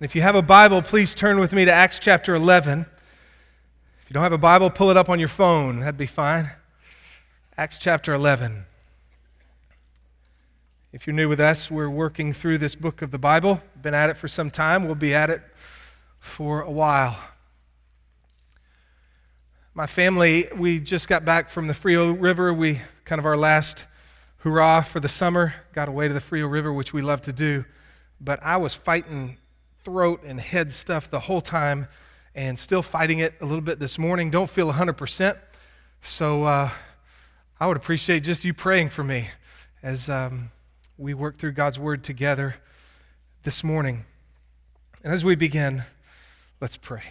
And if you have a Bible, please turn with me to Acts chapter 11. If you don't have a Bible, pull it up on your phone. That'd be fine. Acts chapter 11. If you're new with us, we're working through this book of the Bible. Been at it for some time. We'll be at it for a while. My family, we just got back from the Frio River. We kind of our last hurrah for the summer. Got away to the Frio River, which we love to do. But I was fighting throat and head stuff the whole time and still fighting it a little bit this morning. Don't feel 100%. So uh, I would appreciate just you praying for me as um, we work through God's Word together this morning. And as we begin, let's pray.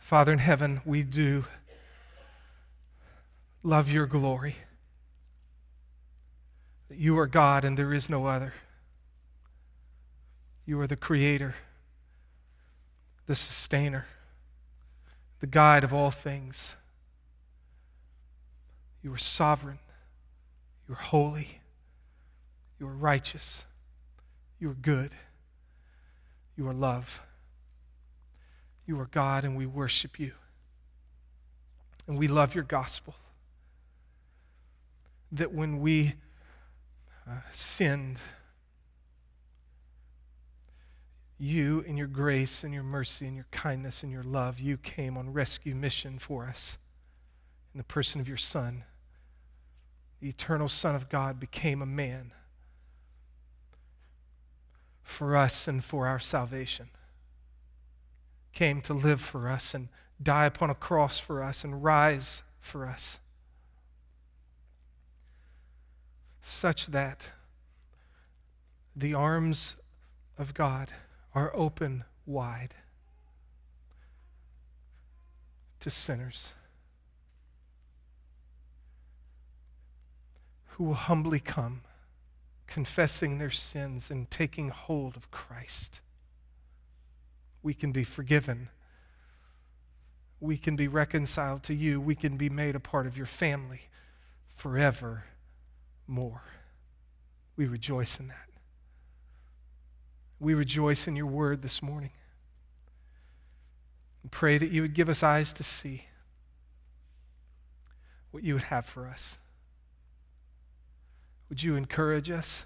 Father in heaven, we do love your glory. You are God and there is no other. You are the creator, the sustainer, the guide of all things. You are sovereign. You are holy. You are righteous. You are good. You are love. You are God, and we worship you. And we love your gospel. That when we uh, sinned, you, in your grace and your mercy and your kindness and your love, you came on rescue mission for us in the person of your Son. The eternal Son of God became a man for us and for our salvation. Came to live for us and die upon a cross for us and rise for us. Such that the arms of God are open wide to sinners who will humbly come, confessing their sins and taking hold of Christ. We can be forgiven. We can be reconciled to you. We can be made a part of your family forever more. We rejoice in that. We rejoice in your word this morning. And pray that you would give us eyes to see what you would have for us. Would you encourage us?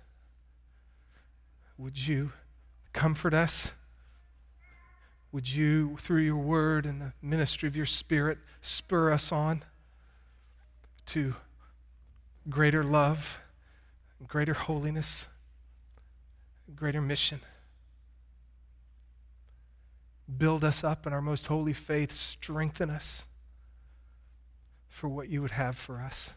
Would you comfort us? Would you, through your word and the ministry of your spirit, spur us on to greater love, greater holiness, greater mission? Build us up in our most holy faith. Strengthen us for what you would have for us.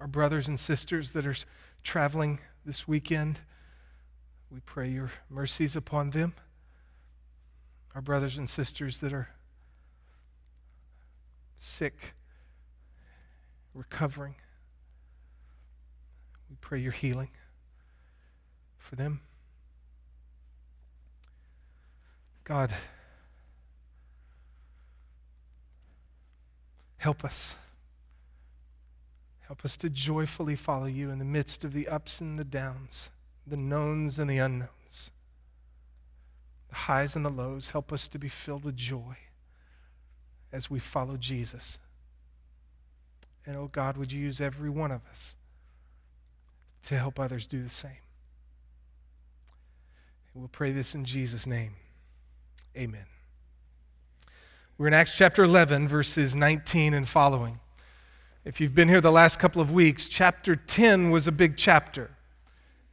Our brothers and sisters that are traveling this weekend, we pray your mercies upon them. Our brothers and sisters that are sick, recovering, we pray your healing for them. God, help us. Help us to joyfully follow you in the midst of the ups and the downs, the knowns and the unknowns, the highs and the lows. Help us to be filled with joy as we follow Jesus. And oh God, would you use every one of us to help others do the same? We'll pray this in Jesus' name. Amen. We're in Acts chapter 11, verses 19 and following. If you've been here the last couple of weeks, chapter 10 was a big chapter.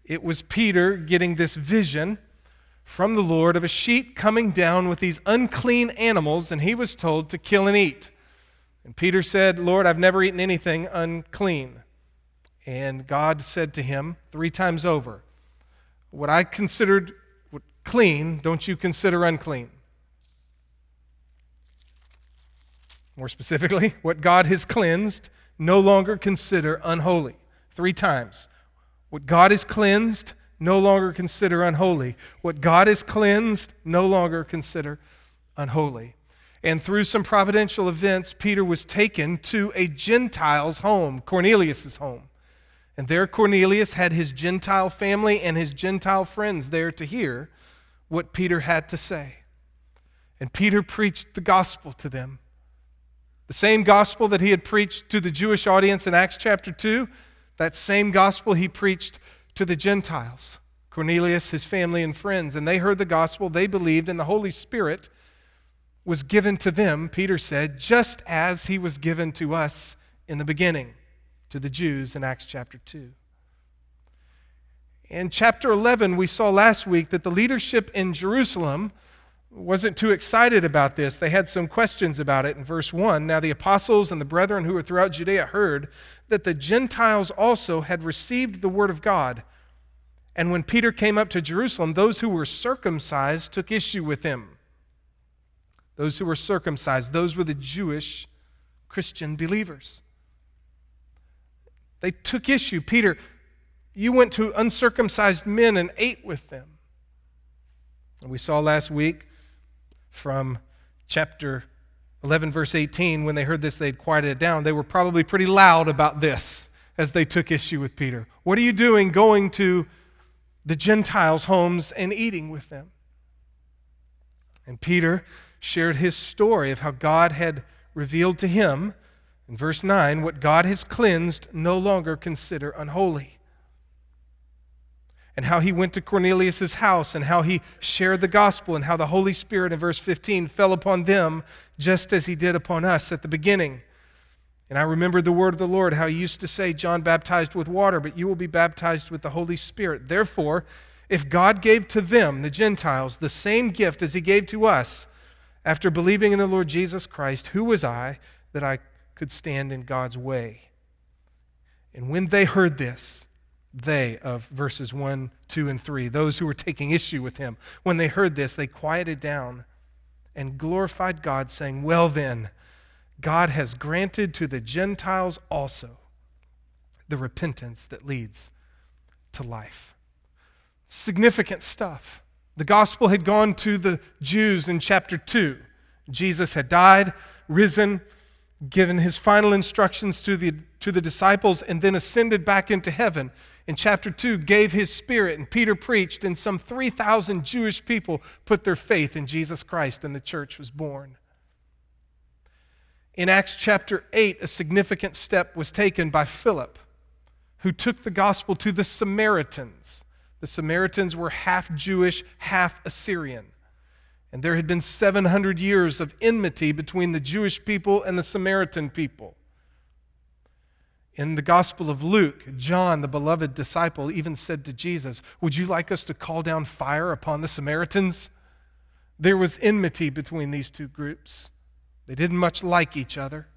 It was Peter getting this vision from the Lord of a sheep coming down with these unclean animals, and he was told to kill and eat. And Peter said, Lord, I've never eaten anything unclean. And God said to him three times over, What I considered clean, don't you consider unclean? More specifically, what God has cleansed, no longer consider unholy. Three times. What God has cleansed, no longer consider unholy. What God has cleansed, no longer consider unholy. And through some providential events, Peter was taken to a Gentile's home, Cornelius' home. And there Cornelius had his Gentile family and his Gentile friends there to hear what Peter had to say. And Peter preached the gospel to them. The same gospel that he had preached to the Jewish audience in Acts chapter 2, that same gospel he preached to the Gentiles. Cornelius, his family, and friends. And they heard the gospel, they believed, and the Holy Spirit was given to them, Peter said, just as he was given to us in the beginning, to the Jews in Acts chapter 2. In chapter 11, we saw last week that the leadership in Jerusalem wasn't too excited about this. They had some questions about it in verse 1. Now, the apostles and the brethren who were throughout Judea heard that the Gentiles also had received the word of God. And when Peter came up to Jerusalem, those who were circumcised took issue with him. Those who were circumcised, those were the Jewish Christian believers. They took issue. Peter, you went to uncircumcised men and ate with them. And we saw last week from chapter 11, verse 18, when they heard this, they'd quieted it down. They were probably pretty loud about this as they took issue with Peter. What are you doing going to the Gentiles' homes and eating with them? And Peter shared his story of how God had revealed to him, in verse 9, what God has cleansed, no longer consider unholy. And how he went to Cornelius' house, and how he shared the gospel, and how the Holy Spirit, in verse 15, fell upon them just as he did upon us at the beginning. And I remembered the word of the Lord, how he used to say, John baptized with water, but you will be baptized with the Holy Spirit. Therefore, if God gave to them, the Gentiles, the same gift as he gave to us, after believing in the Lord Jesus Christ, who was I that I could stand in God's way? And when they heard this, they of verses 1, 2, and 3, those who were taking issue with him, when they heard this, they quieted down and glorified God, saying, Well, then, God has granted to the Gentiles also the repentance that leads to life. Significant stuff. The gospel had gone to the Jews in chapter 2. Jesus had died, risen, given his final instructions to the, to the disciples, and then ascended back into heaven. In chapter 2, gave his spirit, and Peter preached, and some 3,000 Jewish people put their faith in Jesus Christ, and the church was born. In Acts chapter 8, a significant step was taken by Philip, who took the gospel to the Samaritans. The Samaritans were half Jewish, half Assyrian. And there had been 700 years of enmity between the Jewish people and the Samaritan people. In the Gospel of Luke, John, the beloved disciple, even said to Jesus, Would you like us to call down fire upon the Samaritans? There was enmity between these two groups. They didn't much like each other.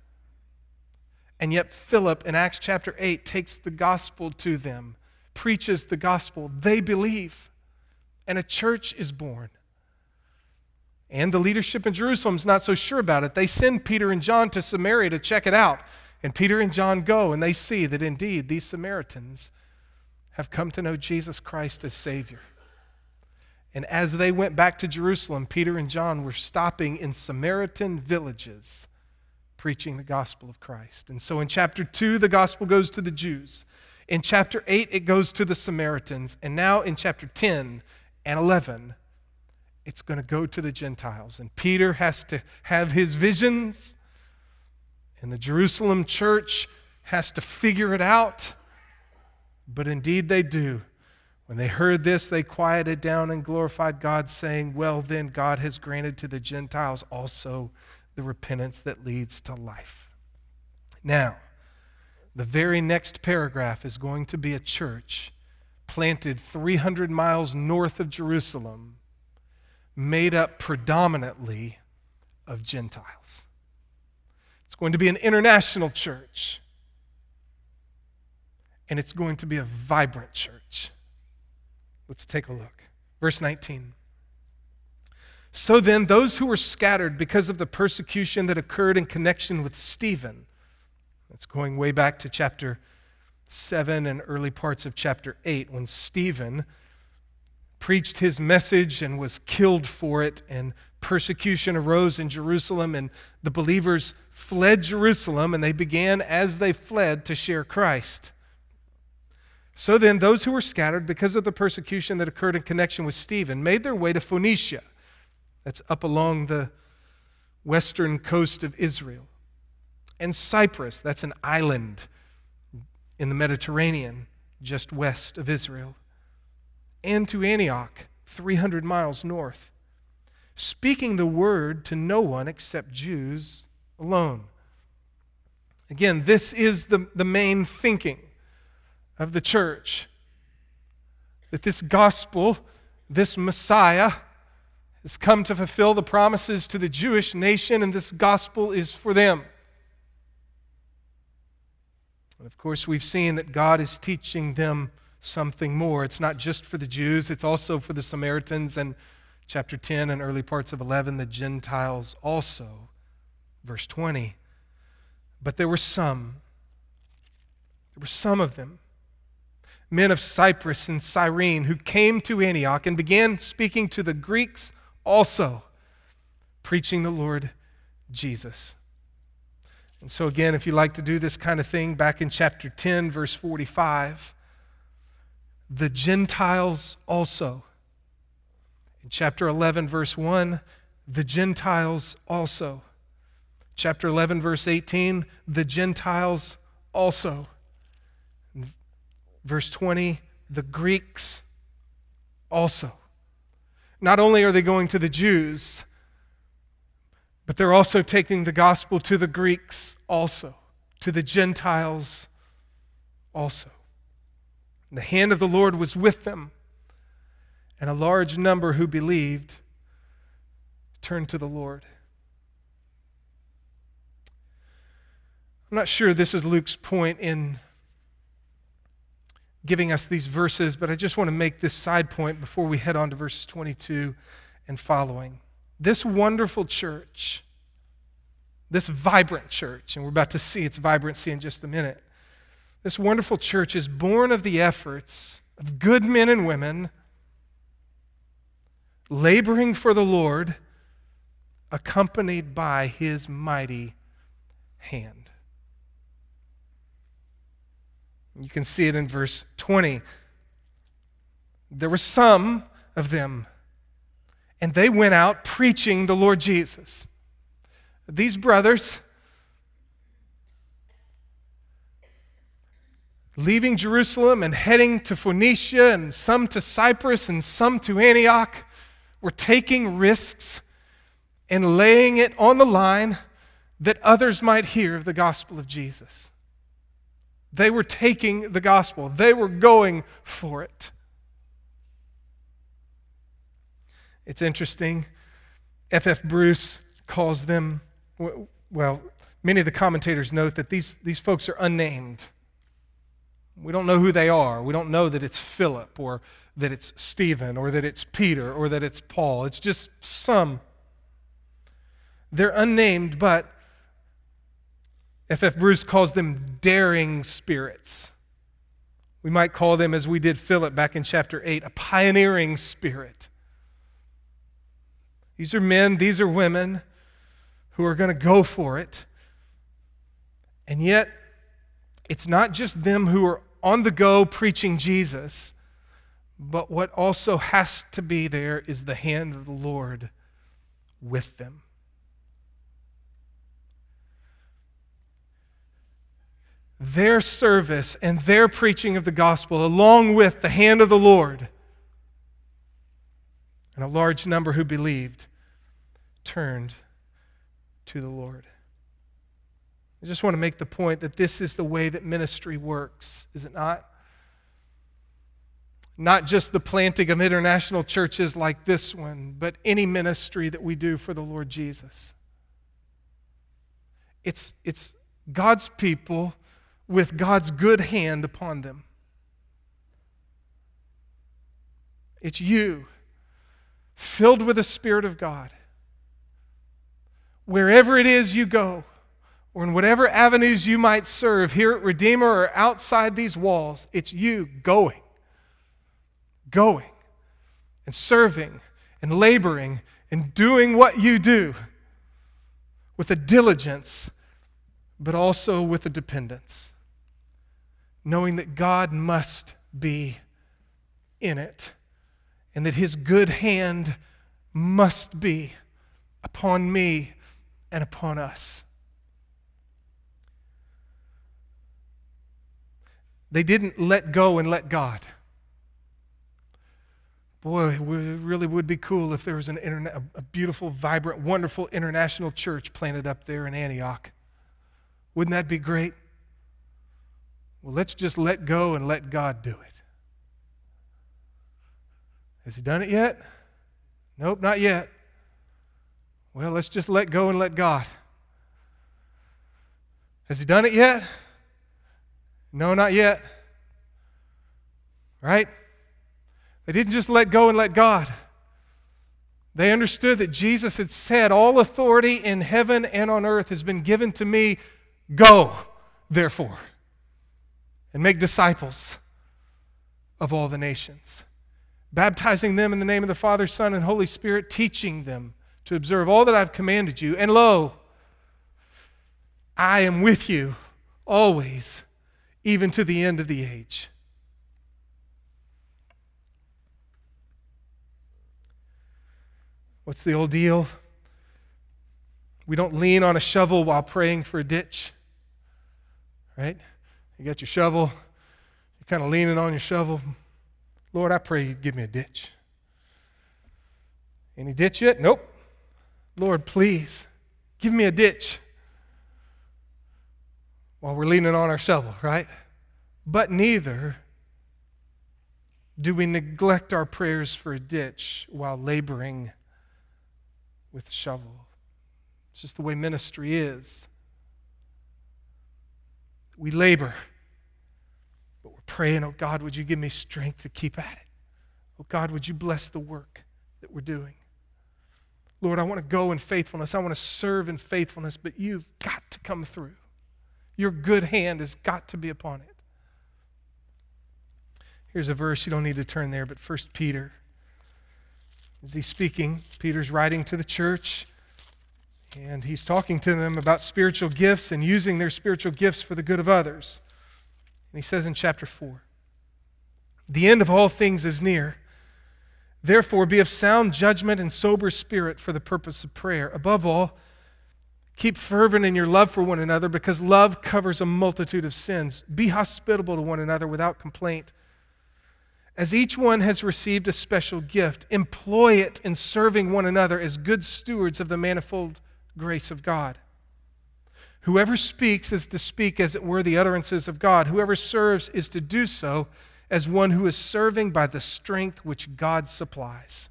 And yet, Philip in Acts chapter 8 takes the gospel to them preaches the gospel, they believe, and a church is born. And the leadership in Jerusalem is not so sure about it. They send Peter and John to Samaria to check it out. And Peter and John go, and they see that indeed these Samaritans have come to know Jesus Christ as Savior. And as they went back to Jerusalem, Peter and John were stopping in Samaritan villages preaching the gospel of Christ. And so in chapter 2, the gospel goes to the Jews. In chapter 8, it goes to the Samaritans. And now in chapter 10 and 11, it's going to go to the Gentiles. And Peter has to have his visions, and the Jerusalem church has to figure it out. But indeed, they do. When they heard this, they quieted down and glorified God, saying, Well, then, God has granted to the Gentiles also the repentance that leads to life. Now, the very next paragraph is going to be a church planted 300 miles north of Jerusalem, made up predominantly of Gentiles. It's going to be an international church, and it's going to be a vibrant church. Let's take a look. Verse 19. So then, those who were scattered because of the persecution that occurred in connection with Stephen, that's going way back to chapter 7 and early parts of chapter 8 when Stephen preached his message and was killed for it, and persecution arose in Jerusalem, and the believers fled Jerusalem, and they began, as they fled, to share Christ. So then, those who were scattered because of the persecution that occurred in connection with Stephen made their way to Phoenicia. That's up along the western coast of Israel. And Cyprus, that's an island in the Mediterranean just west of Israel. And to Antioch, 300 miles north, speaking the word to no one except Jews alone. Again, this is the, the main thinking of the church that this gospel, this Messiah, has come to fulfill the promises to the Jewish nation, and this gospel is for them. And of course, we've seen that God is teaching them something more. It's not just for the Jews, it's also for the Samaritans and chapter 10 and early parts of 11, the Gentiles also. Verse 20. But there were some, there were some of them men of Cyprus and Cyrene who came to Antioch and began speaking to the Greeks also, preaching the Lord Jesus. And so, again, if you like to do this kind of thing, back in chapter 10, verse 45, the Gentiles also. In chapter 11, verse 1, the Gentiles also. Chapter 11, verse 18, the Gentiles also. Verse 20, the Greeks also. Not only are they going to the Jews, but they're also taking the gospel to the Greeks also, to the Gentiles also. the hand of the Lord was with them, and a large number who believed turned to the Lord. I'm not sure this is Luke's point in giving us these verses, but I just want to make this side point before we head on to verses 22 and following. This wonderful church, this vibrant church, and we're about to see its vibrancy in just a minute. This wonderful church is born of the efforts of good men and women laboring for the Lord, accompanied by his mighty hand. You can see it in verse 20. There were some of them, and they went out preaching the Lord Jesus. These brothers, leaving Jerusalem and heading to Phoenicia, and some to Cyprus, and some to Antioch, were taking risks and laying it on the line that others might hear of the gospel of Jesus. They were taking the gospel, they were going for it. It's interesting. F.F. F. Bruce calls them, well, many of the commentators note that these, these folks are unnamed. We don't know who they are. We don't know that it's Philip or that it's Stephen or that it's Peter or that it's Paul. It's just some. They're unnamed, but F.F. F. Bruce calls them daring spirits. We might call them, as we did Philip back in chapter 8, a pioneering spirit. These are men, these are women who are going to go for it. And yet, it's not just them who are on the go preaching Jesus, but what also has to be there is the hand of the Lord with them. Their service and their preaching of the gospel, along with the hand of the Lord, and a large number who believed turned to the Lord. I just want to make the point that this is the way that ministry works, is it not? Not just the planting of international churches like this one, but any ministry that we do for the Lord Jesus. It's, it's God's people with God's good hand upon them. It's you, filled with the Spirit of God. Wherever it is you go, or in whatever avenues you might serve here at Redeemer or outside these walls, it's you going, going, and serving, and laboring, and doing what you do with a diligence, but also with a dependence knowing that God must be in it, and that his good hand must be upon me and upon us. They didn't let go and let God. Boy, it really would be cool if there was an interna- a beautiful, vibrant, wonderful international church planted up there in Antioch. Wouldn't that be great? Well, let's just let go and let God do it. Has He done it yet? Nope, not yet. Well, let's just let go and let God. Has He done it yet? No, not yet. Right? They didn't just let go and let God. They understood that Jesus had said, All authority in heaven and on earth has been given to me. Go, therefore and make disciples of all the nations, baptizing them in the name of the Father, Son, and Holy Spirit, teaching them to observe all that I've commanded you. And lo, I am with you always, even to the end of the age. What's the old deal? We don't lean on a shovel while praying for a ditch, right? You got your shovel, you're kind of leaning on your shovel. Lord, I pray you'd give me a ditch. Any ditch yet? Nope. Lord, please give me a ditch. While we're leaning on our shovel, right? But neither do we neglect our prayers for a ditch while laboring with the shovel. It's just the way ministry is. We labor but we're praying, oh God, would you give me strength to keep at it? Oh God, would you bless the work that we're doing? Lord, I want to go in faithfulness. I want to serve in faithfulness, but you've got to come through. Your good hand has got to be upon it. Here's a verse, you don't need to turn there, but First Peter. Is he speaking, Peter's writing to the church, and he's talking to them about spiritual gifts and using their spiritual gifts for the good of others. And he says in chapter 4 The end of all things is near. Therefore, be of sound judgment and sober spirit for the purpose of prayer. Above all, keep fervent in your love for one another because love covers a multitude of sins. Be hospitable to one another without complaint. As each one has received a special gift, employ it in serving one another as good stewards of the manifold grace of God. Whoever speaks is to speak as it were the utterances of God. Whoever serves is to do so as one who is serving by the strength which God supplies.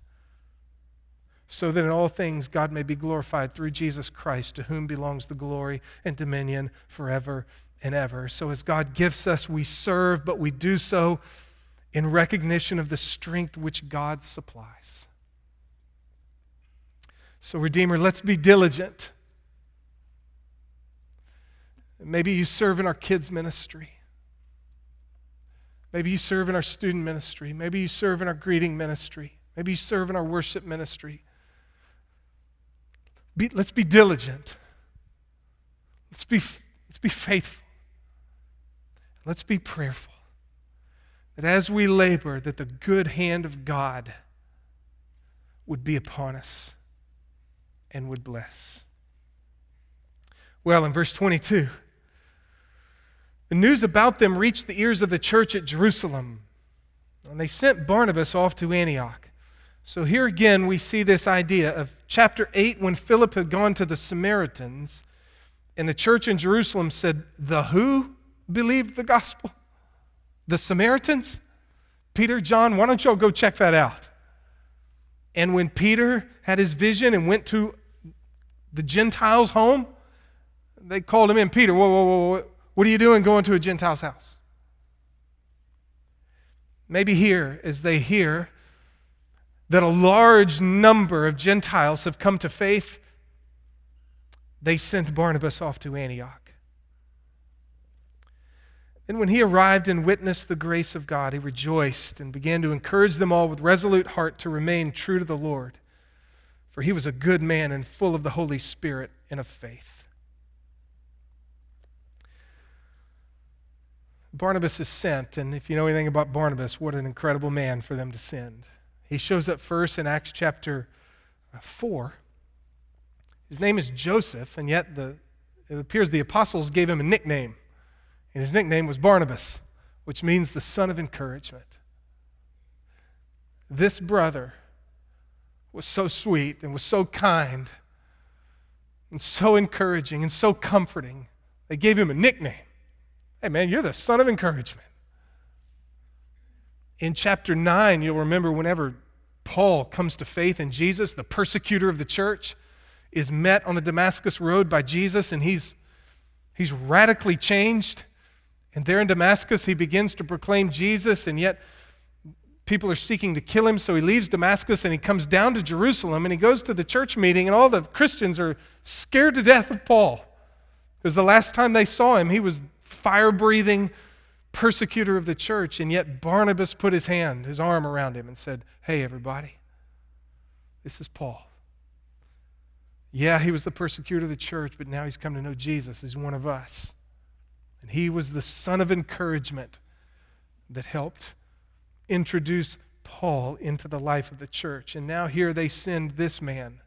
So that in all things God may be glorified through Jesus Christ, to whom belongs the glory and dominion forever and ever. So as God gives us, we serve, but we do so in recognition of the strength which God supplies. So, Redeemer, let's be diligent Maybe you serve in our kids' ministry. Maybe you serve in our student ministry. Maybe you serve in our greeting ministry. Maybe you serve in our worship ministry. Be, let's be diligent. Let's be, let's be faithful. Let's be prayerful. That as we labor, that the good hand of God would be upon us and would bless. Well, in verse 22, the news about them reached the ears of the church at Jerusalem, and they sent Barnabas off to Antioch. So here again, we see this idea of chapter 8 when Philip had gone to the Samaritans, and the church in Jerusalem said, The who believed the gospel? The Samaritans? Peter, John, why don't y'all go check that out? And when Peter had his vision and went to the Gentiles' home, they called him in. Peter, whoa, whoa, whoa, whoa. What are you doing going to a Gentile's house? Maybe here, as they hear that a large number of Gentiles have come to faith, they sent Barnabas off to Antioch. And when he arrived and witnessed the grace of God, he rejoiced and began to encourage them all with resolute heart to remain true to the Lord. For he was a good man and full of the Holy Spirit and of faith. Barnabas is sent, and if you know anything about Barnabas, what an incredible man for them to send. He shows up first in Acts chapter uh, 4. His name is Joseph, and yet the, it appears the apostles gave him a nickname. And his nickname was Barnabas, which means the son of encouragement. This brother was so sweet and was so kind and so encouraging and so comforting. They gave him a nickname. Hey, man, you're the son of encouragement. In chapter 9, you'll remember whenever Paul comes to faith in Jesus, the persecutor of the church is met on the Damascus road by Jesus, and he's, he's radically changed. And there in Damascus, he begins to proclaim Jesus, and yet people are seeking to kill him. So he leaves Damascus and he comes down to Jerusalem and he goes to the church meeting, and all the Christians are scared to death of Paul. Because the last time they saw him, he was fire breathing persecutor of the church. And yet Barnabas put his hand, his arm around him, and said, Hey, everybody, this is Paul. Yeah, he was the persecutor of the church, but now he's come to know Jesus. He's one of us. And he was the son of encouragement that helped introduce Paul into the life of the church. And now here they send this man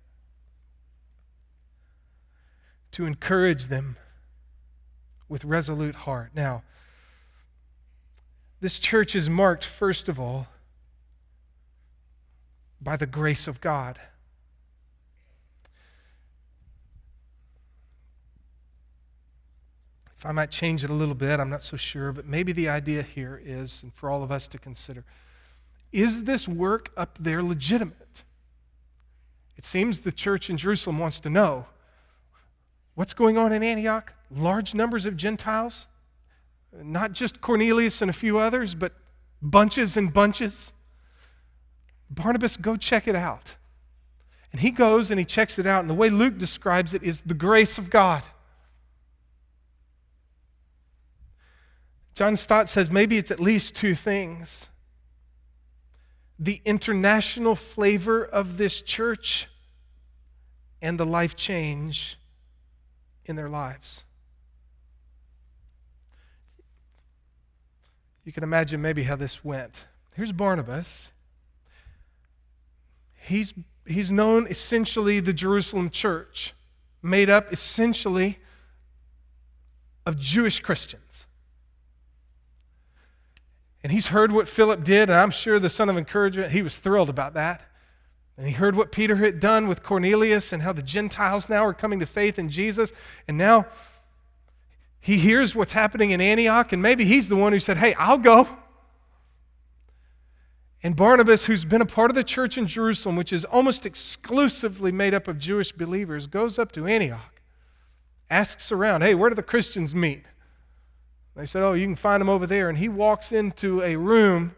to encourage them with resolute heart. Now, this church is marked, first of all, by the grace of God. I might change it a little bit, I'm not so sure, but maybe the idea here is, and for all of us to consider, is this work up there legitimate? It seems the church in Jerusalem wants to know what's going on in Antioch? Large numbers of Gentiles, not just Cornelius and a few others, but bunches and bunches. Barnabas, go check it out. And he goes and he checks it out, and the way Luke describes it is the grace of God. John Stott says maybe it's at least two things the international flavor of this church and the life change in their lives. You can imagine maybe how this went. Here's Barnabas. He's, he's known essentially the Jerusalem church, made up essentially of Jewish Christians. And he's heard what Philip did, and I'm sure the son of encouragement, he was thrilled about that. And he heard what Peter had done with Cornelius and how the Gentiles now are coming to faith in Jesus. And now he hears what's happening in Antioch, and maybe he's the one who said, Hey, I'll go. And Barnabas, who's been a part of the church in Jerusalem, which is almost exclusively made up of Jewish believers, goes up to Antioch, asks around, Hey, where do the Christians meet? They said, Oh, you can find him over there. And he walks into a room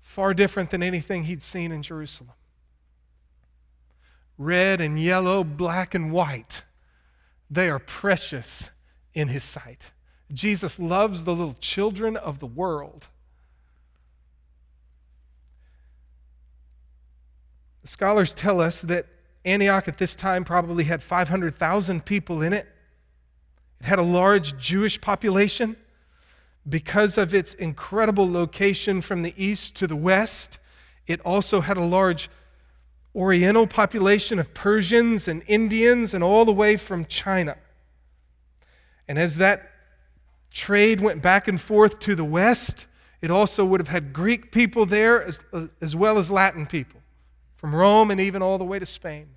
far different than anything he'd seen in Jerusalem red and yellow, black and white. They are precious in his sight. Jesus loves the little children of the world. The scholars tell us that Antioch at this time probably had 500,000 people in it. It had a large Jewish population because of its incredible location from the east to the west. It also had a large Oriental population of Persians and Indians and all the way from China. And as that trade went back and forth to the west, it also would have had Greek people there as, as well as Latin people from Rome and even all the way to Spain.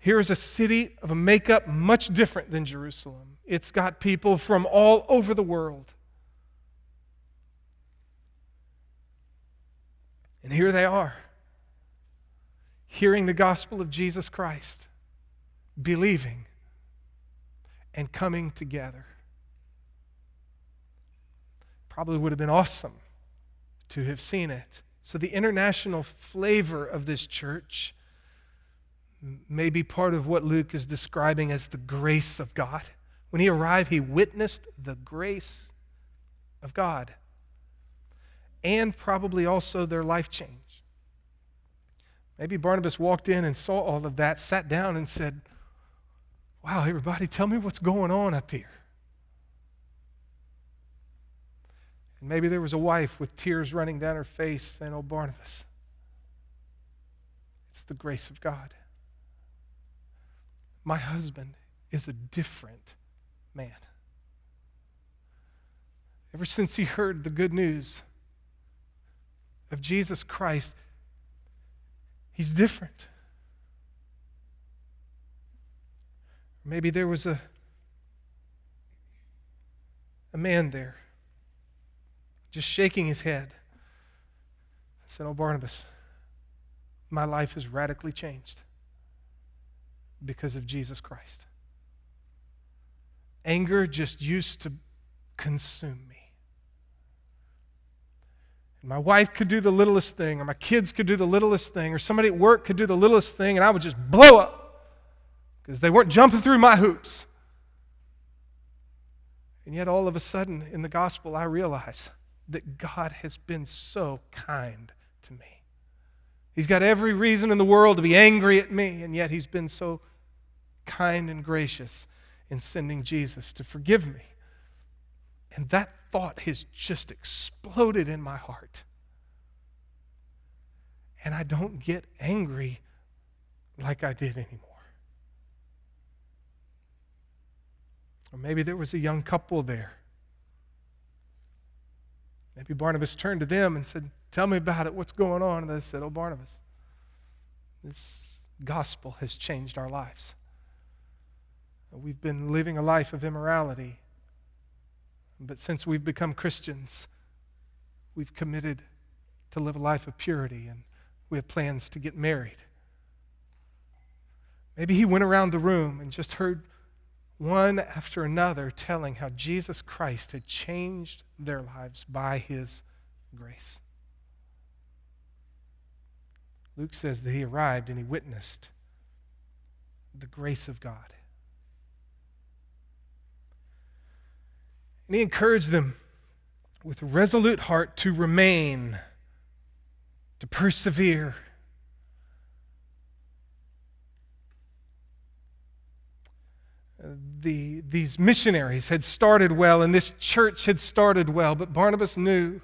Here's a city of a makeup much different than Jerusalem. It's got people from all over the world. And here they are, hearing the gospel of Jesus Christ, believing, and coming together. Probably would have been awesome to have seen it. So, the international flavor of this church may be part of what Luke is describing as the grace of God. When he arrived, he witnessed the grace of God and probably also their life change. Maybe Barnabas walked in and saw all of that, sat down, and said, Wow, everybody, tell me what's going on up here. And maybe there was a wife with tears running down her face saying, Oh, Barnabas, it's the grace of God. My husband is a different man. Ever since he heard the good news of Jesus Christ, he's different. Maybe there was a, a man there just shaking his head. I said, Oh, Barnabas, my life has radically changed because of Jesus Christ. Anger just used to consume me. My wife could do the littlest thing, or my kids could do the littlest thing, or somebody at work could do the littlest thing, and I would just blow up because they weren't jumping through my hoops. And yet, all of a sudden, in the gospel, I realize that God has been so kind to me. He's got every reason in the world to be angry at me, and yet He's been so kind and gracious in sending Jesus to forgive me. And that thought has just exploded in my heart. And I don't get angry like I did anymore. Or maybe there was a young couple there Maybe Barnabas turned to them and said, Tell me about it. What's going on? And they said, Oh, Barnabas, this gospel has changed our lives. We've been living a life of immorality. But since we've become Christians, we've committed to live a life of purity and we have plans to get married. Maybe he went around the room and just heard one after another telling how Jesus Christ had changed their lives by his grace. Luke says that he arrived and he witnessed the grace of God. And he encouraged them with resolute heart to remain, to persevere. The, these missionaries had started well and this church had started well, but Barnabas knew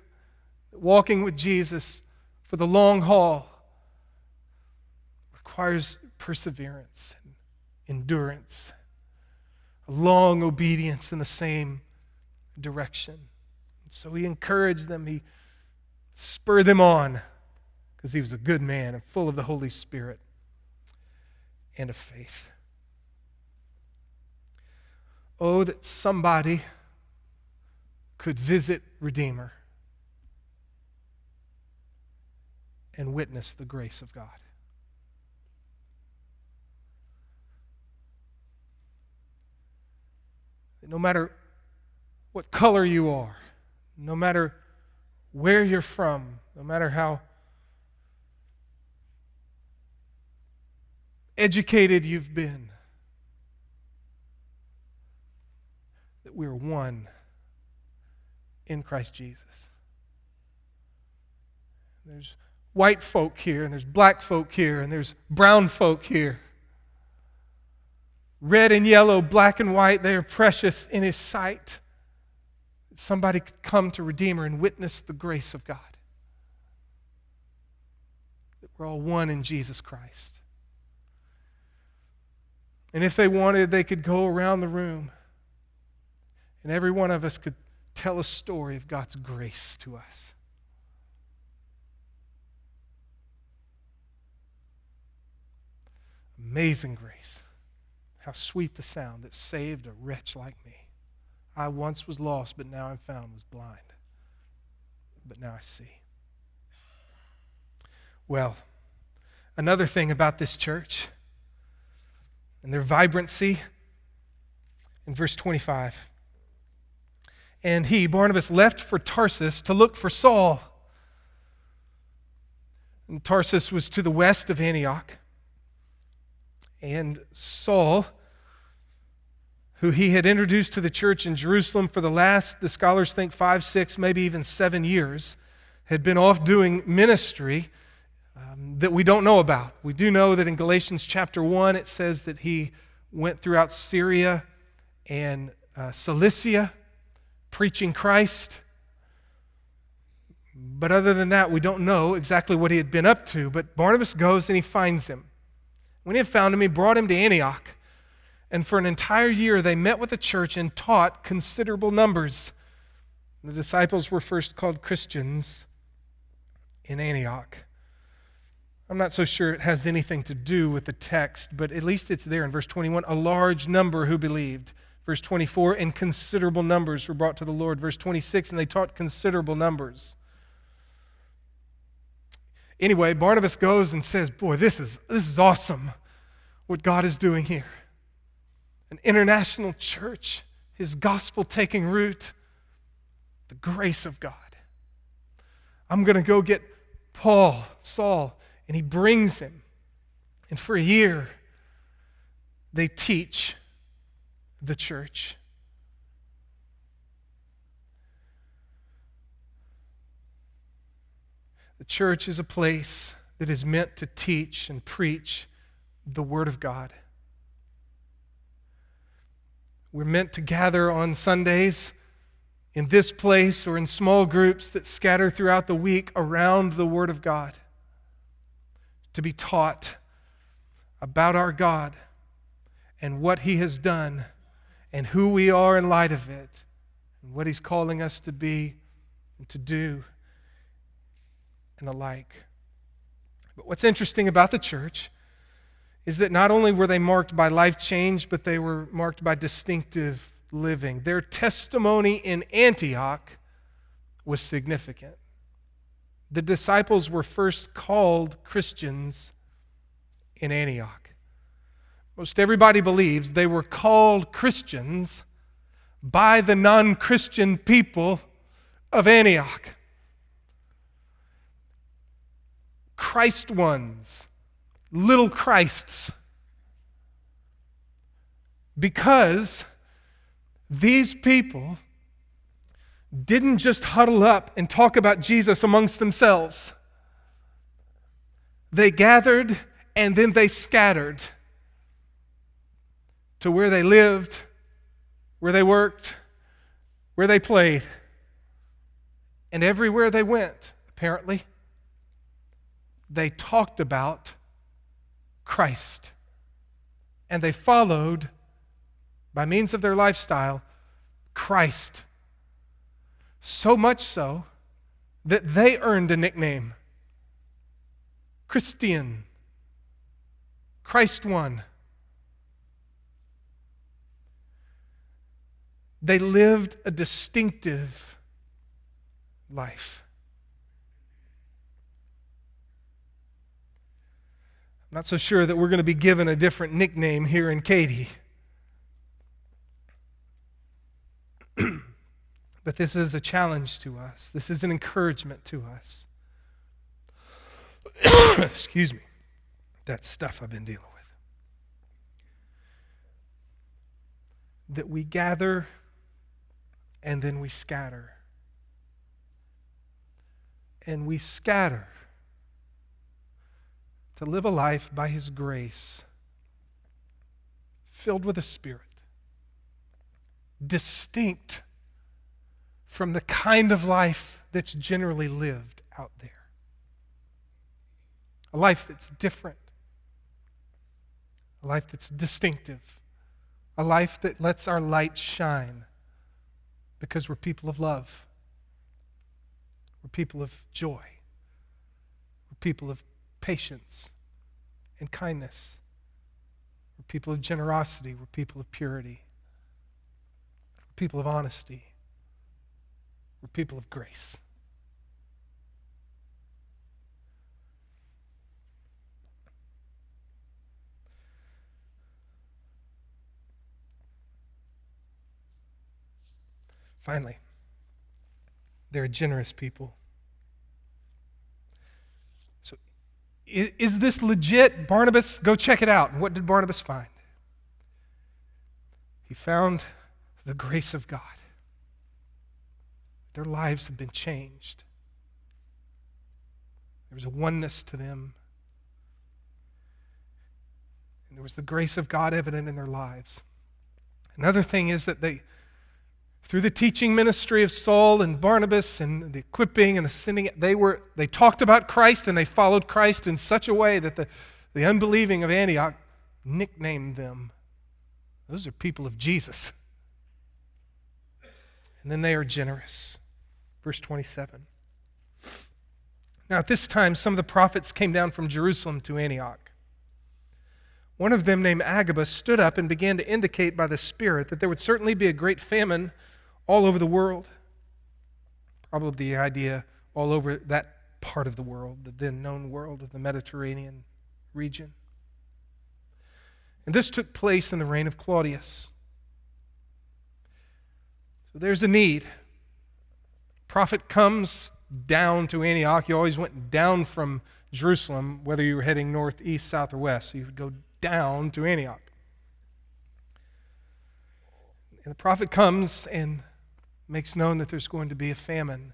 that walking with Jesus for the long haul requires perseverance and endurance, a long obedience in the same direction. So he encouraged them, he spurred them on because he was a good man and full of the Holy Spirit and of faith. Oh, that somebody could visit Redeemer and witness the grace of God. No matter what color you are, no matter where you're from, no matter how educated you've been, that we are one in Christ Jesus. There's white folk here, and there's black folk here, and there's brown folk here. Red and yellow, black and white, they are precious in His sight. Somebody could come to Redeemer and witness the grace of God. That we're all one in Jesus Christ. And if they wanted, they could go around the room and every one of us could tell a story of God's grace to us. Amazing grace. How sweet the sound that saved a wretch like me. I once was lost, but now I'm found, was blind. But now I see. Well, another thing about this church and their vibrancy in verse 25 and he, Barnabas, left for Tarsus to look for Saul. And Tarsus was to the west of Antioch. And Saul, who he had introduced to the church in Jerusalem for the last, the scholars think, five, six, maybe even seven years, had been off doing ministry um, that we don't know about. We do know that in Galatians chapter 1, it says that he went throughout Syria and uh, Cilicia preaching Christ. But other than that, we don't know exactly what he had been up to. But Barnabas goes and he finds him. When he had found him, he brought him to Antioch. And for an entire year, they met with the church and taught considerable numbers. The disciples were first called Christians in Antioch. I'm not so sure it has anything to do with the text, but at least it's there in verse 21 a large number who believed. Verse 24, and considerable numbers were brought to the Lord. Verse 26, and they taught considerable numbers. Anyway, Barnabas goes and says, Boy, this is, this is awesome what God is doing here. An international church, his gospel taking root, the grace of God. I'm going to go get Paul, Saul, and he brings him. And for a year, they teach the church. The church is a place that is meant to teach and preach the Word of God. We're meant to gather on Sundays in this place or in small groups that scatter throughout the week around the Word of God to be taught about our God and what He has done and who we are in light of it and what He's calling us to be and to do and the like. But what's interesting about the church is that not only were they marked by life change, but they were marked by distinctive living. Their testimony in Antioch was significant. The disciples were first called Christians in Antioch. Most everybody believes they were called Christians by the non Christian people of Antioch. Christ ones, little Christs. Because these people didn't just huddle up and talk about Jesus amongst themselves. They gathered and then they scattered to where they lived, where they worked, where they played. And everywhere they went, apparently, they talked about Christ. And they followed, by means of their lifestyle, Christ. So much so that they earned a nickname Christian, Christ one. They lived a distinctive life. I'm not so sure that we're going to be given a different nickname here in Katy. But this is a challenge to us, this is an encouragement to us. Excuse me, that stuff I've been dealing with. That we gather and then we scatter. And we scatter to live a life by His grace, filled with the Spirit, distinct from the kind of life that's generally lived out there. A life that's different, a life that's distinctive, a life that lets our light shine because we're people of love, we're people of joy, we're people of patience and kindness, we're people of generosity, we're people of purity, we're people of honesty. We're people of grace. Finally, they're generous people. So, is, is, this legit? Barnabas, go check it out. And what did Barnabas find? He found the grace of God. Their lives have been changed. There was a oneness to them. And there was the grace of God evident in their lives. Another thing is that they through the teaching ministry of Saul and Barnabas and the equipping and the sending, they, were, they talked about Christ and they followed Christ in such a way that the, the unbelieving of Antioch nicknamed them. Those are people of Jesus. And then they are generous. Verse 27. Now, at this time, some of the prophets came down from Jerusalem to Antioch. One of them, named Agabus, stood up and began to indicate by the Spirit that there would certainly be a great famine all over the world. Probably the idea all over that part of the world, the then known world of the Mediterranean region. And this took place in the reign of Claudius. So there's a need. Prophet comes down to Antioch. You always went down from Jerusalem, whether you were heading north, east, south, or west. So you would go down to Antioch. And the prophet comes and makes known that there's going to be a famine.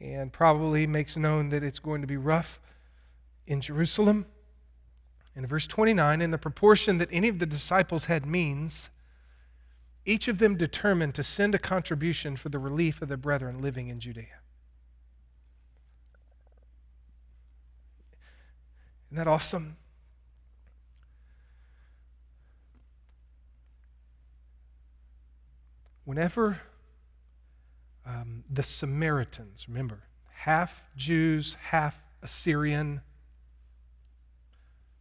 And probably makes known that it's going to be rough in Jerusalem. In verse 29, in the proportion that any of the disciples had means, each of them determined to send a contribution for the relief of the brethren living in Judea. Isn't that awesome? Whenever um, the Samaritans, remember, half Jews, half Assyrian.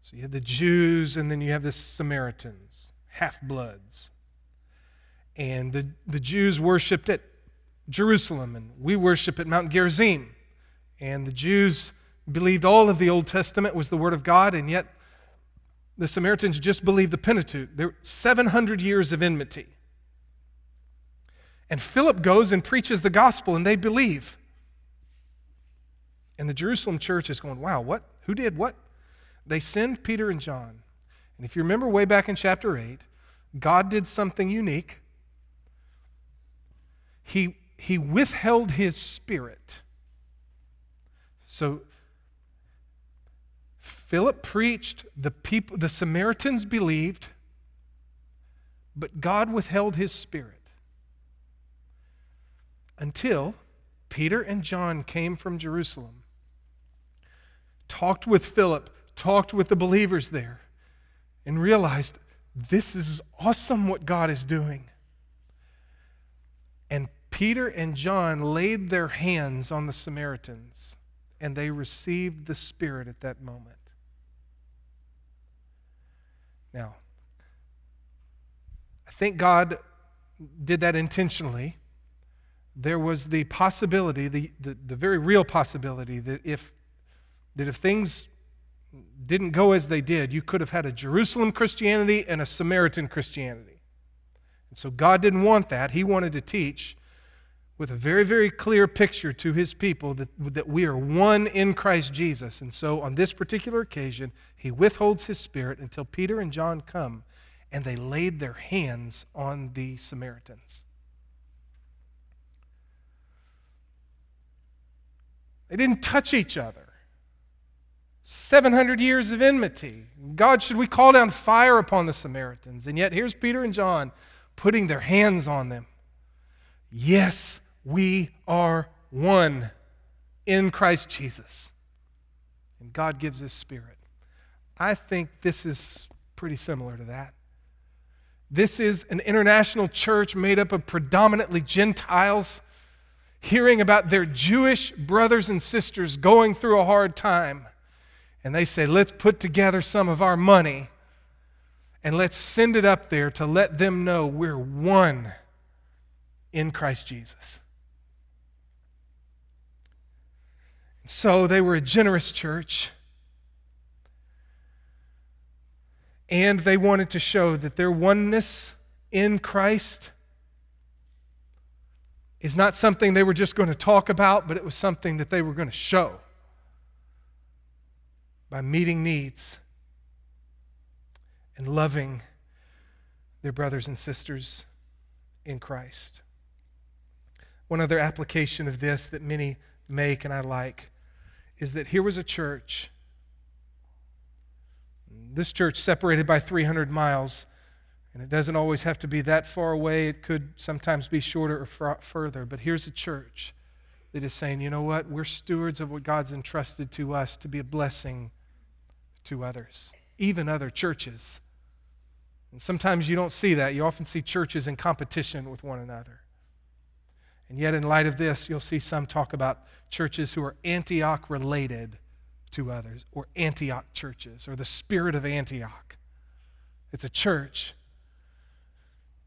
So you have the Jews and then you have the Samaritans, half bloods. And the, the Jews worshiped at Jerusalem, and we worship at Mount Gerizim. And the Jews believed all of the Old Testament was the Word of God, and yet the Samaritans just believed the Pentateuch. There were 700 years of enmity. And Philip goes and preaches the gospel, and they believe. And the Jerusalem church is going, wow, what? Who did what? They send Peter and John. And if you remember way back in chapter 8, God did something unique he, he withheld his spirit. So Philip preached, the people, the Samaritans believed, but God withheld his spirit until Peter and John came from Jerusalem, talked with Philip, talked with the believers there, and realized this is awesome what God is doing. And Peter and John laid their hands on the Samaritans, and they received the Spirit at that moment. Now, I think God did that intentionally. There was the possibility, the, the, the very real possibility, that if, that if things didn't go as they did, you could have had a Jerusalem Christianity and a Samaritan Christianity. And so God didn't want that. He wanted to teach with a very, very clear picture to his people that, that we are one in Christ Jesus. And so on this particular occasion, he withholds his spirit until Peter and John come and they laid their hands on the Samaritans. They didn't touch each other. 700 years of enmity. God, should we call down fire upon the Samaritans? And yet, here's Peter and John putting their hands on them. Yes, we are one in Christ Jesus. And God gives His Spirit. I think this is pretty similar to that. This is an international church made up of predominantly Gentiles hearing about their Jewish brothers and sisters going through a hard time. And they say, let's put together some of our money and let's send it up there to let them know we're one in Christ Jesus. So they were a generous church. And they wanted to show that their oneness in Christ is not something they were just going to talk about, but it was something that they were going to show by meeting needs and loving their brothers and sisters in Christ. One other application of this that many make and I like is that here was a church, this church separated by 300 miles, And it doesn't always have to be that far away, it could sometimes be shorter or fr- further. But here's a church that is saying, you know what? We're stewards of what God's entrusted to us to be a blessing to others, even other churches. And sometimes you don't see that. You often see churches in competition with one another. And yet, in light of this, you'll see some talk about churches who are Antioch related to others, or Antioch churches, or the spirit of Antioch. It's a church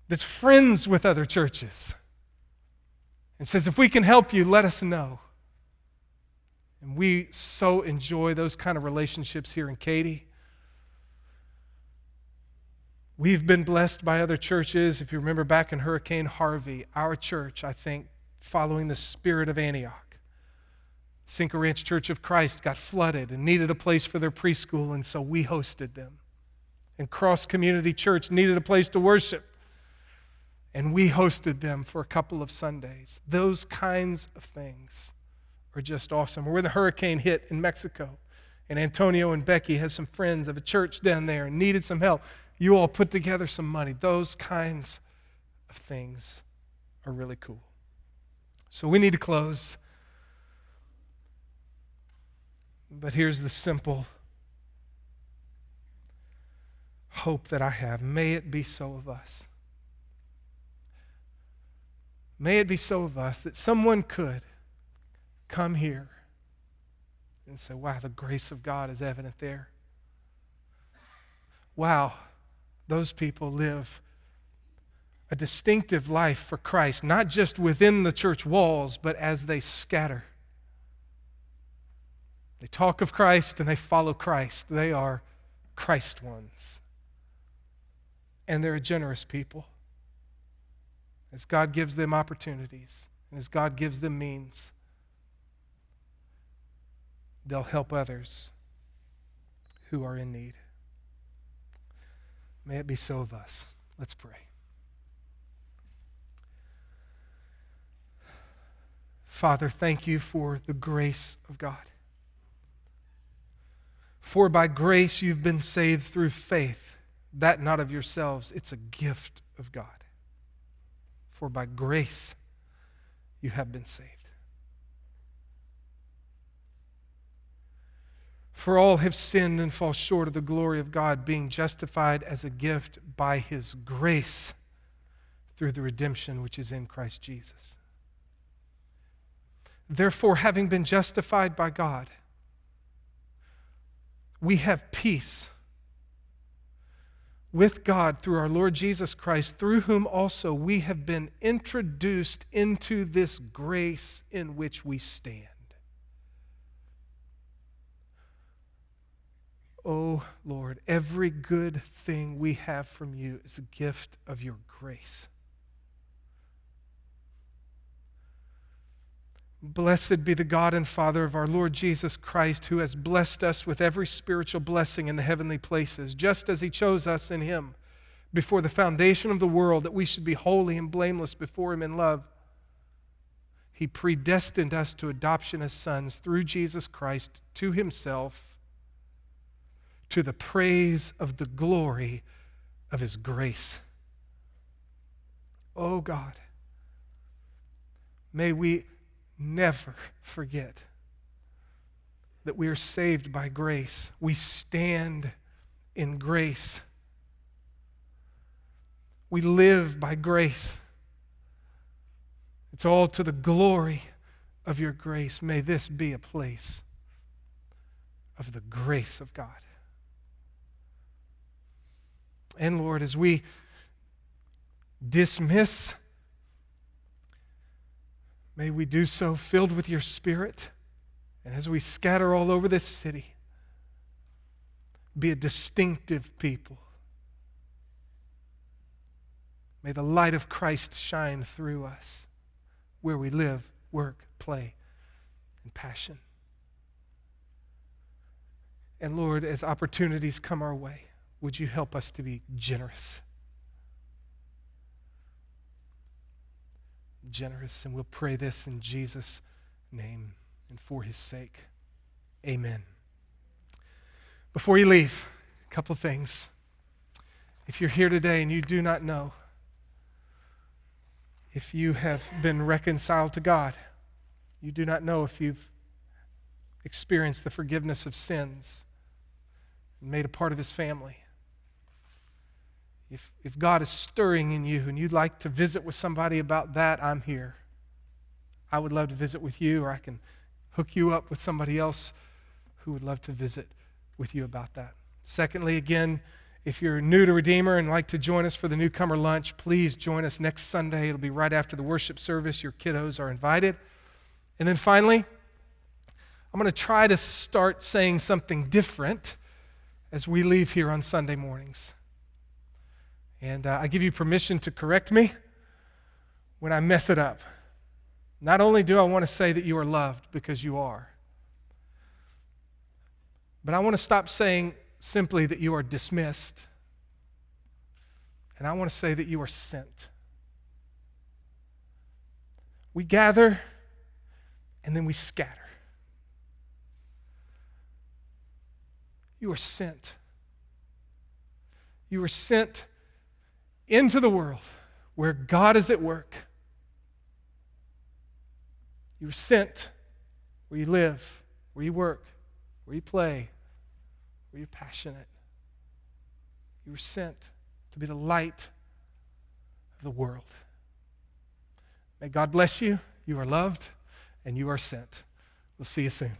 that's friends with other churches and says, if we can help you, let us know. And we so enjoy those kind of relationships here in Katy. We've been blessed by other churches. If you remember back in Hurricane Harvey, our church, I think, following the spirit of Antioch, Cinco Ranch Church of Christ got flooded and needed a place for their preschool, and so we hosted them. And Cross Community Church needed a place to worship and we hosted them for a couple of Sundays. Those kinds of things are just awesome. When the hurricane hit in Mexico, and Antonio and Becky had some friends of a church down there and needed some help, you all put together some money. Those kinds of things are really cool. So we need to close. But here's the simple hope that I have. May it be so of us. May it be so of us that someone could come here and say, wow, the grace of God is evident there. Wow, those people live a distinctive life for Christ, not just within the church walls, but as they scatter. They talk of Christ and they follow Christ. They are Christ ones. And they're a generous people as God gives them opportunities and as God gives them means, they'll help others who are in need. May it be so of us. Let's pray. Father, thank you for the grace of God. For by grace you've been saved through faith, that not of yourselves, it's a gift of God. For by grace you have been saved. For all have sinned and fall short of the glory of God, being justified as a gift by his grace through the redemption which is in Christ Jesus. Therefore, having been justified by God, we have peace with God through our Lord Jesus Christ, through whom also we have been introduced into this grace in which we stand. Oh Lord, every good thing we have from you is a gift of your grace. Blessed be the God and Father of our Lord Jesus Christ, who has blessed us with every spiritual blessing in the heavenly places, just as he chose us in him before the foundation of the world, that we should be holy and blameless before him in love. He predestined us to adoption as sons through Jesus Christ to himself, to the praise of the glory of his grace. Oh God, may we never forget that we are saved by grace. We stand in grace. We live by grace. It's all to the glory of your grace. May this be a place of the grace of God. And Lord, as we dismiss May we do so filled with your Spirit. And as we scatter all over this city, be a distinctive people. May the light of Christ shine through us where we live, work, play, and passion. And Lord, as opportunities come our way, would you help us to be generous? Generous. And we'll pray this in Jesus' name and for his sake. Amen. Before you leave, a couple things. If you're here today and you do not know if you have been reconciled to God, you do not know if you've experienced the forgiveness of sins and made a part of His family. If, if God is stirring in you and you'd like to visit with somebody about that, I'm here. I would love to visit with you, or I can hook you up with somebody else who would love to visit with you about that. Secondly, again, if you're new to Redeemer and like to join us for the newcomer lunch, please join us next Sunday. It'll be right after the worship service. Your kiddos are invited. And then finally, I'm going to try to start saying something different as we leave here on Sunday mornings. And uh, I give you permission to correct me when I mess it up. Not only do I want to say that you are loved because you are, but I want to stop saying simply that you are dismissed. And I want to say that you are sent. We gather and then we scatter. You are sent. You are sent into the world where God is at work. You were sent where you live, where you work, where you play, where you're passionate. You were sent to be the light of the world. May God bless you. You are loved and you are sent. We'll see you soon.